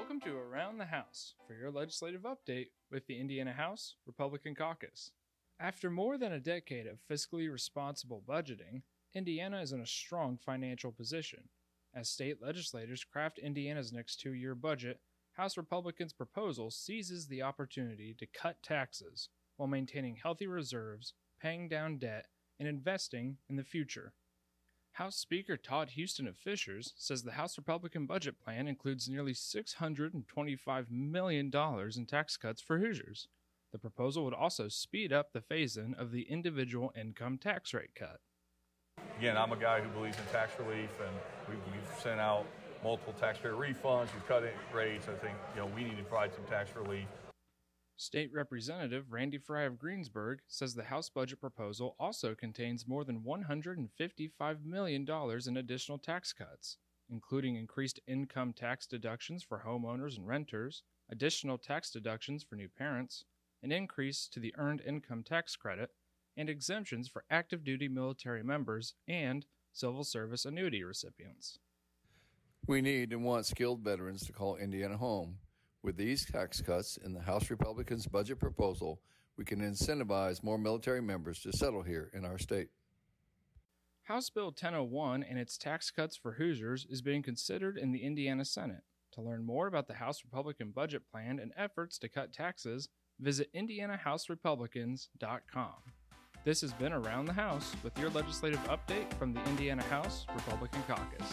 Welcome to Around the House for your legislative update with the Indiana House Republican Caucus. After more than a decade of fiscally responsible budgeting, Indiana is in a strong financial position. As state legislators craft Indiana's next two year budget, House Republicans' proposal seizes the opportunity to cut taxes while maintaining healthy reserves, paying down debt, and investing in the future. House Speaker Todd Huston of Fishers says the House Republican budget plan includes nearly $625 million in tax cuts for Hoosiers. The proposal would also speed up the phase in of the individual income tax rate cut. Again, I'm a guy who believes in tax relief, and we've, we've sent out multiple taxpayer refunds. We've cut rates. I think you know we need to provide some tax relief. State Representative Randy Frye of Greensburg says the House budget proposal also contains more than $155 million in additional tax cuts, including increased income tax deductions for homeowners and renters, additional tax deductions for new parents, an increase to the Earned Income Tax Credit, and exemptions for active duty military members and civil service annuity recipients. We need and want skilled veterans to call Indiana home. With these tax cuts in the House Republicans' budget proposal, we can incentivize more military members to settle here in our state. House Bill 1001 and its tax cuts for Hoosiers is being considered in the Indiana Senate. To learn more about the House Republican budget plan and efforts to cut taxes, visit IndianaHouseRepublicans.com. This has been Around the House with your legislative update from the Indiana House Republican Caucus.